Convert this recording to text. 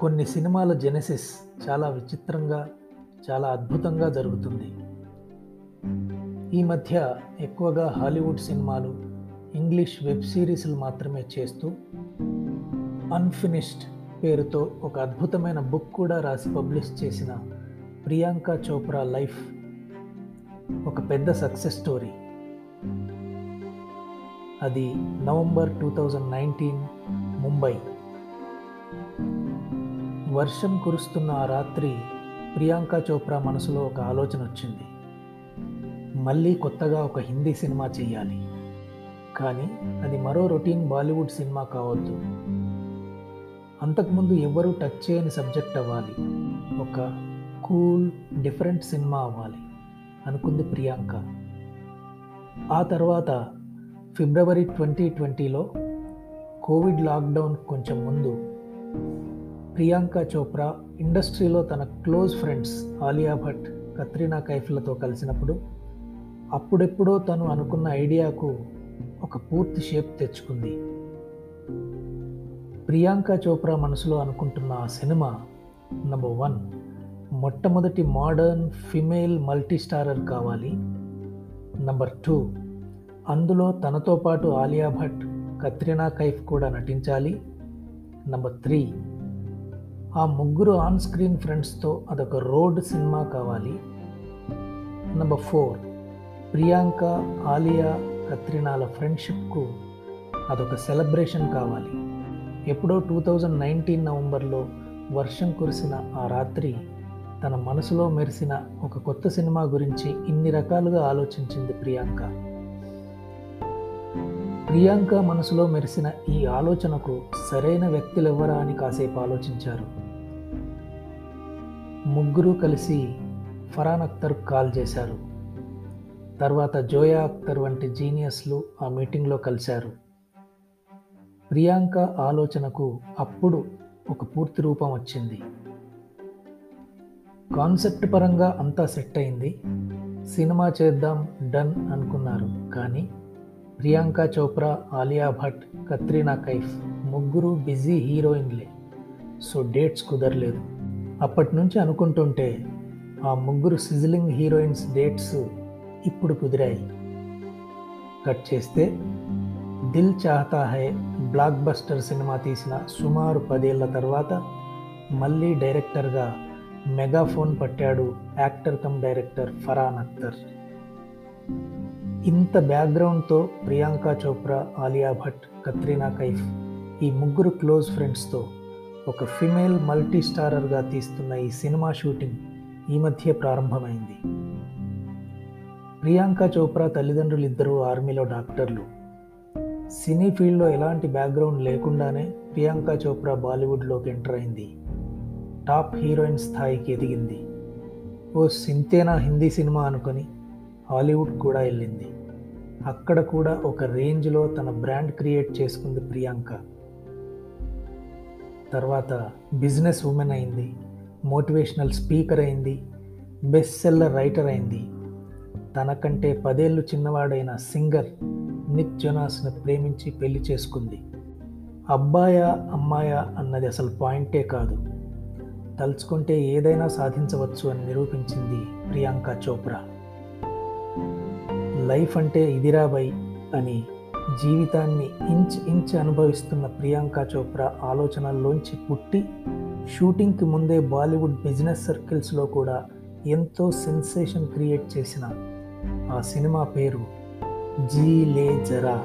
కొన్ని సినిమాల జెనెసిస్ చాలా విచిత్రంగా చాలా అద్భుతంగా జరుగుతుంది. ఈ మధ్య ఎక్కువగా హాలీవుడ్ సినిమాలు ఇంగ్లీష్ వెబ్ సిరీస్లు మాత్రమే చేస్తూ అన్ఫినిష్డ్ పేరుతో ఒక అద్భుతమైన బుక్ కూడా రాసి పబ్లిష్ చేసిన ప్రియాంక చోప్రా లైఫ్ ఒక పెద్ద సక్సెస్ స్టోరీ. అది November two thousand nineteen Mumbai. వర్షం కురుస్తున్న ఆ రాత్రి ప్రియాంక చోప్రా మనసులో ఒక ఆలోచన వచ్చింది. మళ్ళీ కొత్తగా ఒక హిందీ సినిమా చేయాలి కానీ అది మరో రొటీన్ బాలీవుడ్ సినిమా కావద్దు. అంతకుముందు ఎవరూ టచ్ చేయని సబ్జెక్ట్ అవ్వాలి. ఒక కూల్ డిఫరెంట్ సినిమా అవ్వాలి అనుకుంది ప్రియాంక. ఆ తర్వాత ఫిబ్రవరి ట్వంటీ ట్వంటీలో కోవిడ్ లాక్డౌన్ కొంచెం ముందు ప్రియాంక చోప్రా ఇండస్ట్రీలో తన క్లోజ్ ఫ్రెండ్స్ ఆలియా భట్ కత్రినా కైఫ్లతో కలిసినప్పుడు అప్పుడెప్పుడో తను అనుకున్న ఐడియాకు ఒక పూర్తి షేప్ తెచ్చుకుంది. ప్రియాంక చోప్రా మనసులో అనుకుంటున్న ఆ సినిమా నంబర్ వన్ మొట్టమొదటి మోడర్న్ ఫిమేల్ మల్టీ స్టారర్ కావాలి. నంబర్ టూ అందులో తనతో పాటు ఆలియా భట్ కత్రినా కైఫ్ కూడా నటించాలి. నంబర్ త్రీ ఆ ముగ్గురు ఆన్ స్క్రీన్ ఫ్రెండ్స్తో అదొక రోడ్ సినిమా కావాలి. నంబర్ ఫోర్ ప్రియాంక ఆలియా కత్రినాల ఫ్రెండ్షిప్కు అదొక సెలబ్రేషన్ కావాలి. ఎప్పుడో టూ థౌజండ్ నైన్టీన్ నవంబర్లో వర్షం కురిసిన ఆ రాత్రి తన మనసులో మెరిసిన ఒక కొత్త సినిమా గురించి ఇన్ని రకాలుగా ఆలోచించింది ప్రియాంక. ప్రియాంక మనసులో మెరిసిన ఈ ఆలోచనకు సరైన వ్యక్తులెవ్వరా అని కాసేపు ఆలోచించారు. ముగ్గురు కలిసి ఫరాన్ అఖ్తర్ కాల్ చేశారు. తర్వాత జోయా అఖ్తర్ వంటి జీనియస్లు ఆ మీటింగ్లో కలిశారు. ప్రియాంక ఆలోచనకు అప్పుడు ఒక పూర్తి రూపం వచ్చింది. కాన్సెప్ట్ పరంగా అంతా సెట్ అయింది. సినిమా చేద్దాం డన్ అనుకున్నారు. కానీ ప్రియాంక చోప్రా ఆలియా భట్ కత్రీనా కైఫ్ ముగ్గురు బిజీ హీరోయిన్లే. సో డేట్స్ కుదరలేదు. అప్పటి నుంచి అనుకుంటుంటే ఆ ముగ్గురు సిజిలింగ్ హీరోయిన్స్ డేట్స్ ఇప్పుడు కుదిరాయి. కట్ చేస్తే Dil Chahta Hai blockbuster cinema తీసిన సుమారు పదేళ్ళ తర్వాత మళ్ళీ డైరెక్టర్గా మెగాఫోన్ పట్టాడు actor cum director Farhan Akhtar ఇంత బ్యాక్గ్రౌండ్తో ప్రియాంక చోప్రా ఆలియా భట్ కత్రీనా కైఫ్ ఈ ముగ్గురు క్లోజ్ ఫ్రెండ్స్తో ఒక ఫిమేల్ మల్టీ స్టారర్గా తీస్తున్న ఈ సినిమా షూటింగ్ ఈ మధ్య ప్రారంభమైంది. ప్రియాంక చోప్రా తల్లిదండ్రులు ఇద్దరు ఆర్మీలో డాక్టర్లు. సినీ ఫీల్డ్లో ఎలాంటి బ్యాక్గ్రౌండ్ లేకుండానే ప్రియాంక చోప్రా బాలీవుడ్లోకి ఎంటర్ అయింది. టాప్ హీరోయిన్ స్థాయికి ఎదిగింది. ఓ సింతేనా హిందీ సినిమా అనుకొని హాలీవుడ్ కూడా వెళ్ళింది. అక్కడ కూడా ఒక రేంజ్లో తన బ్రాండ్ క్రియేట్ చేసుకుంది ప్రియాంక. తర్వాత బిజినెస్ ఉమెన్ అయింది మోటివేషనల్ స్పీకర్ అయింది బెస్ట్ సెల్లర్ రైటర్ అయింది. తనకంటే పదేళ్ళు చిన్నవాడైన సింగర్ నిక్ జొనాస్ను ప్రేమించి పెళ్ళి చేసుకుంది. అబ్బాయా అమ్మాయా అన్నది అసలు పాయింటే కాదు. తలుచుకుంటే ఏదైనా సాధించవచ్చు అని నిరూపించింది ప్రియాంక చోప్రా. లైఫ్ అంటే ఇదిరాబై అని జీవితాన్ని ఇంచ్ ఇంచ్ అనుభవిస్తున్న ప్రియాంక చోప్రా ఆలోచనల్లోంచి పుట్టి షూటింగ్కి ముందే బాలీవుడ్ బిజినెస్ సర్కిల్స్లో కూడా ఎంతో సెన్సేషన్ క్రియేట్ చేసిన ఆ సినిమా పేరు జీ లే జరా.